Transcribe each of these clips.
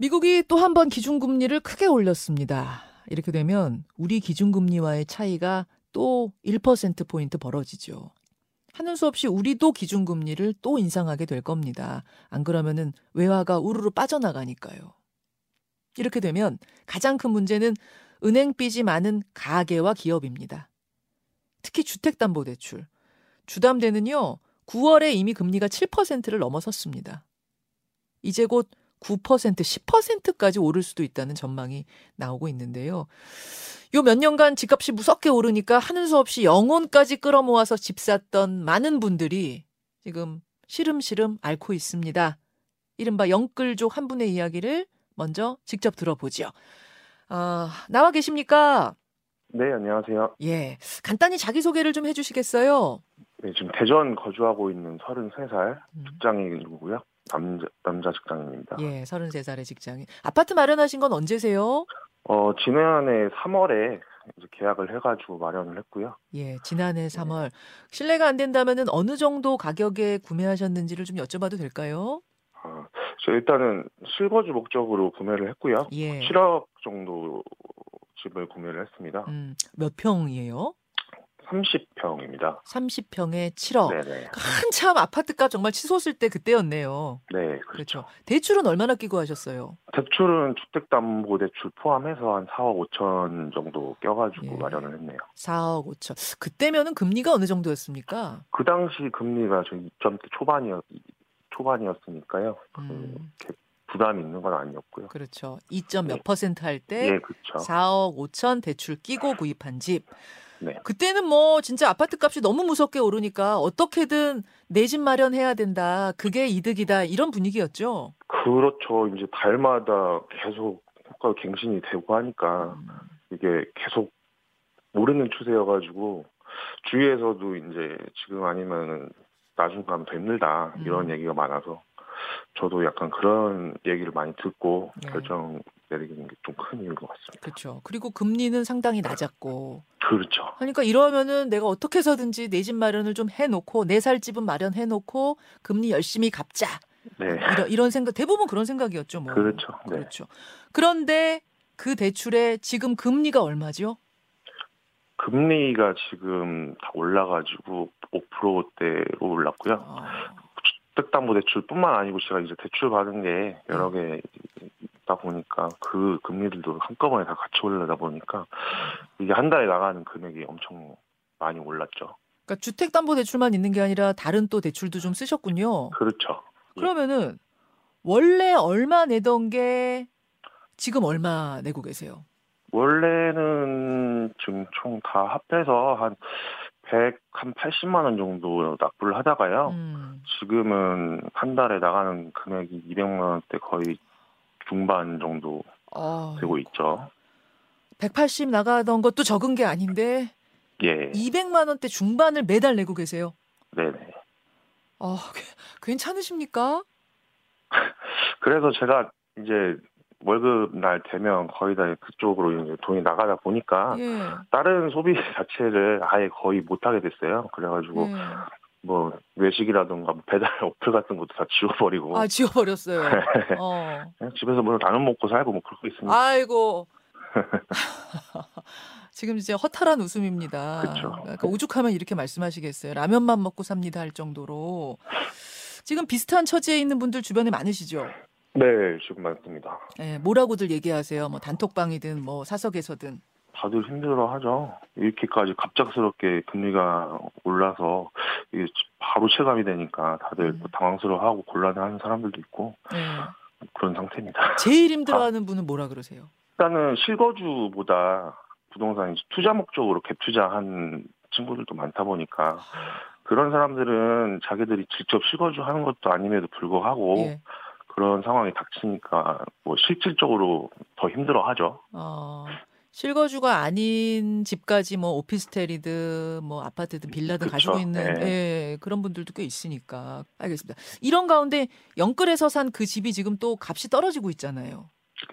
미국이 또 한 번 기준금리를 크게 올렸습니다. 이렇게 되면 우리 기준금리와의 차이가 또 1%포인트 벌어지죠. 하는 수 없이 우리도 기준금리를 또 인상하게 될 겁니다. 안 그러면은 외화가 우르르 빠져나가니까요. 이렇게 되면 가장 큰 문제는 은행 빚이 많은 가계와 기업입니다. 특히 주택담보대출. 주담대는요, 9월에 이미 금리가 7%를 넘어섰습니다. 이제 곧 9%, 10%까지 오를 수도 있다는 전망이 나오고 있는데요. 요 몇 년간 집값이 무섭게 오르니까 하는 수 없이 영혼까지 끌어모아서 집 샀던 많은 분들이 지금 시름시름 앓고 있습니다. 이른바 영끌족 한 분의 이야기를 먼저 직접 들어보죠. 아, 나와 계십니까? 네, 안녕하세요. 예. 간단히 자기소개를 좀 해주시겠어요? 네, 지금 대전 거주하고 있는 33살 음. 직장인이고요. 남자, 남자 직장인입니다. 예, 33살의 직장인. 아파트 마련하신 건 언제세요? 어, 지난해 3월에 이제 계약을 해가지고 마련을 했고요. 예, 지난해 3월. 실례가 안 된다면은 어느 정도 가격에 구매하셨는지를 좀 여쭤봐도 될까요? 어, 저 일단은 실거주 목적으로 구매를 했고요. 예. 7억 정도 집을 구매를 했습니다. 음, 몇 평이에요? 30평입니다. 30평에 7억. 네네. 한참 아파트값 정말 치솟을 때 그때였네요. 네, 그렇죠. 그렇죠. 대출은 얼마나 끼고 하셨어요? 대출은 주택담보대출 포함해서 한 4억 5천 정도 껴가지고 예. 마련을 했네요. 4억 5천. 그때면은 금리가 어느 정도였습니까? 그 당시 금리가 저 2점대 초반이었, 초반이었으니까요. 그 음, 부담이 있는 건 아니었고요. 그렇죠. 2점 몇 네. 퍼센트 할 때 예, 그렇죠. 4억 5천 대출 끼고 구입한 집. 네. 그때는 뭐 진짜 아파트 값이 너무 무섭게 오르니까 어떻게든 내 집 마련해야 된다. 그게 이득이다. 이런 분위기였죠. 그렇죠. 이제 달마다 계속 호가 갱신이 되고 하니까 음, 이게 계속 오르는 추세여가지고 주위에서도 이제 지금 아니면은 나중 가면 더 힘들다 이런 음. 얘기가 많아서 저도 약간 그런 얘기를 많이 듣고 네. 결정 내리는 게 좀 큰 이유인 것 같습니다. 그렇죠. 그리고 금리는 상당히 낮았고. 그렇죠. 그러니까 이러면은 내가 어떻게 해서든지 내 집 마련을 좀 해놓고 내 살 집은 마련해놓고 금리 열심히 갚자. 네. 이런 이런 생각 대부분 그런 생각이었죠. 뭐. 그렇죠. 네. 그렇죠. 그런데 그 대출에 지금 금리가 얼마죠? 금리가 지금 다 올라가지고 5%대로 올랐고요. 아, 주택담보대출뿐만 아니고 제가 이제 대출 받은 게 여러 개 있다 보니까 그 금리들도 한꺼번에 다 같이 올라다 보니까 이게 한 달에 나가는 금액이 엄청 많이 올랐죠. 그러니까 주택담보대출만 있는 게 아니라 다른 또 대출도 좀 쓰셨군요. 그렇죠. 그러면은 원래 얼마 내던 게 지금 얼마 내고 계세요? 원래는 지금 총 다 합해서 한 100, 한 80만 원 정도 납부를 하다가요. 음, 지금은 한 달에 나가는 금액이 200만 원대 거의 중반 정도 어, 되고 있죠. 180 나가던 것도 적은 게 아닌데 예. 200만 원대 중반을 매달 내고 계세요. 네네. 어, 괜찮으십니까? 그래서 제가 이제 월급 날 되면 거의 다 그쪽으로 이제 돈이 나가다 보니까 예. 다른 소비 자체를 아예 거의 못 하게 됐어요. 그래가지고 예. 뭐 외식이라든가 뭐 배달 어플 같은 것도 다 지워버리고 아, 지워버렸어요. 어. 집에서 뭐 라면 먹고 살고 뭐 그러고 있습니다. 아이고. 지금 이제 허탈한 웃음입니다. 그쵸. 그러니까 오죽하면 이렇게 말씀하시겠어요. 라면만 먹고 삽니다 할 정도로. 지금 비슷한 처지에 있는 분들 주변에 많으시죠? 네, 지금 맞습니다. 예, 뭐라고들 얘기하세요. 뭐 단톡방이든 뭐 사석에서든. 다들 힘들어하죠. 이렇게까지 갑작스럽게 금리가 올라서 이게 바로 체감이 되니까 다들 음. 뭐 당황스러워하고 곤란해하는 사람들도 있고 예. 그런 상태입니다. 제일 힘들어하는 분은 뭐라 그러세요? 일단은 실거주보다 부동산 투자 목적으로 갭 투자한 친구들도 많다 보니까 그런 사람들은 자기들이 직접 실거주 하는 것도 아님에도 불구하고 예. 그런 상황이 닥치니까 뭐 실질적으로 더 힘들어하죠. 어, 실거주가 아닌 집까지 뭐 오피스텔이든 뭐 아파트든 빌라든 그쵸. 가지고 있는 네. 예, 그런 분들도 꽤 있으니까 알겠습니다. 이런 가운데 영끌에서 산 그 집이 지금 또 값이 떨어지고 있잖아요.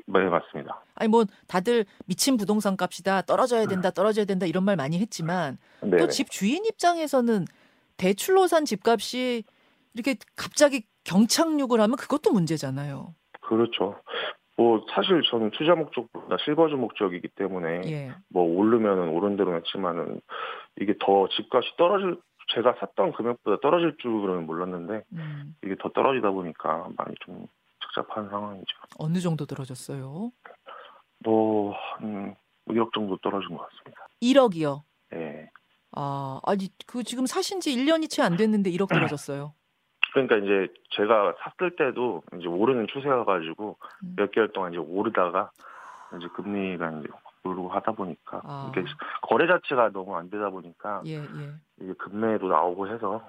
네 맞습니다. 아니 뭐 다들 미친 부동산 값이다 떨어져야 된다 떨어져야 된다 이런 말 많이 했지만 네. 또집 주인 입장에서는 대출로 산 집값이 이렇게 갑자기 경착륙을 하면 그것도 문제잖아요. 그렇죠. 뭐 사실 저는 투자 목적보다 실거주 목적이기 때문에 예. 뭐 오르면은 오른 대로 했지만은 이게 더 집값이 떨어질 제가 샀던 금액보다 떨어질 줄은 몰랐는데 음. 이게 더 떨어지다 보니까 많이 좀 착잡한 상황이죠. 어느 정도 떨어졌어요? 뭐한 1억 정도 떨어진 것 같습니다. 1억이요. 예. 아, 아니 그 지금 사신 지 1년이 채 안 됐는데 1억 떨어졌어요. 그러니까 이제 제가 샀을 때도 이제 오르는 추세여 가지고 음. 몇 개월 동안 이제 오르다가 이제 금리가 이제 오르고 하다 보니까 아. 이게 거래 자체가 너무 안 되다 보니까 예, 예. 이게 급매도 나오고 해서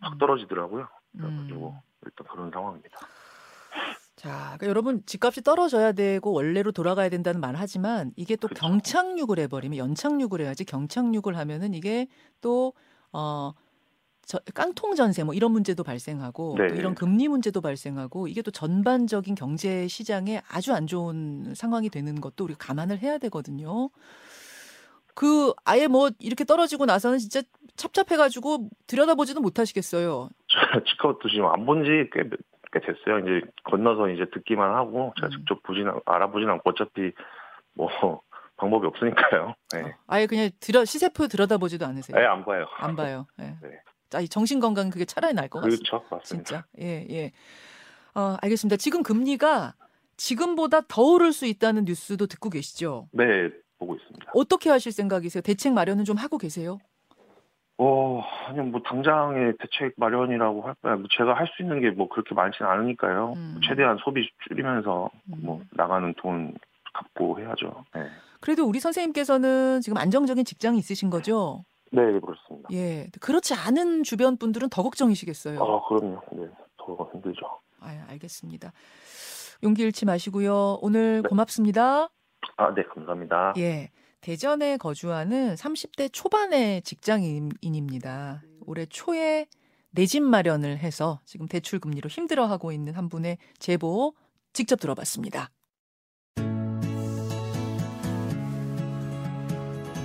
확 음. 떨어지더라고요. 음. 그래가지고 일단 그런 상황입니다. 자, 그러니까 여러분 집값이 떨어져야 되고 원래로 돌아가야 된다는 말 하지만 이게 또 그렇죠. 경착륙을 해버리면 연착륙을 해야지 경착륙을 하면은 이게 또 어. 저, 깡통 전세 뭐 이런 문제도 발생하고 네. 또 이런 금리 문제도 발생하고 이게 또 전반적인 경제 시장에 아주 안 좋은 상황이 되는 것도 우리가 감안을 해야 되거든요. 그 아예 뭐 이렇게 떨어지고 나서는 진짜 찹찹해가지고 들여다보지도 못하시겠어요. 저 집값도 지금 안 본 지꽤 꽤 됐어요. 이제 건너서 이제 듣기만 하고 제가 음. 직접 보진 않- 알아보진 않고 어차피 뭐 방법이 없으니까요. 네. 아예 그냥 들여 시세표 들여다보지도 않으세요. 아예 안 봐요. 안 봐요. 예. 네. 자, 이 정신 건강 그게 차라리 나을 것 같습니다. 그렇죠, 맞습니다. 진짜. 예, 예. 어, 알겠습니다. 지금 금리가 지금보다 더 오를 수 있다는 뉴스도 듣고 계시죠? 네, 보고 있습니다. 어떻게 하실 생각이세요? 대책 마련은 좀 하고 계세요? 어, 아니 뭐 당장의 대책 마련이라고 할 거야. 뭐 제가 할 수 있는 게 뭐 그렇게 많지는 않으니까요. 음. 최대한 소비 줄이면서 음. 뭐 나가는 돈 갚고 해야죠. 네, 그래도 우리 선생님께서는 지금 안정적인 직장이 있으신 거죠? 네 그렇습니다. 예. 그렇지 않은 주변 분들은 더 걱정이시겠어요. 아, 그럼요. 네, 더 힘들죠. 아, 알겠습니다. 용기 잃지 마시고요. 오늘 네. 고맙습니다. 아, 네, 감사합니다. 예. 대전에 거주하는 30대 초반의 직장인입니다. 올해 초에 내 집 마련을 해서 지금 대출 금리로 힘들어하고 있는 한 분의 제보 직접 들어봤습니다.